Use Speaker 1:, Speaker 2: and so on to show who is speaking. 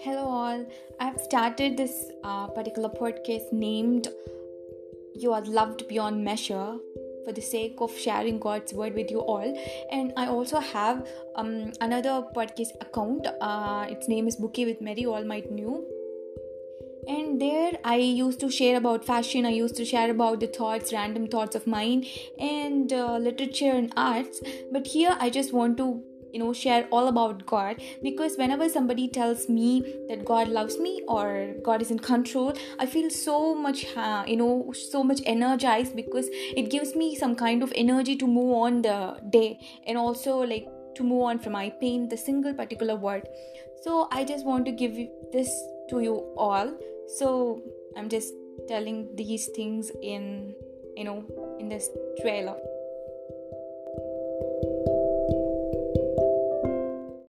Speaker 1: Hello, all. I've started this uh, particular podcast named You Are Loved Beyond Measure for the sake of sharing God's word with you all. And I also have um, another podcast account. Uh, its name is Bookie with Mary, all might know and there i used to share about fashion i used to share about the thoughts random thoughts of mine and uh, literature and arts but here i just want to you know share all about god. Because whenever somebody tells me that god loves me or god is in control i feel so much uh, you know so much energized because it gives me some kind of energy to move on the day and also like to move on from my pain the single particular word. So i just want to give this to you all. So i'm just telling these things in you know in this trailer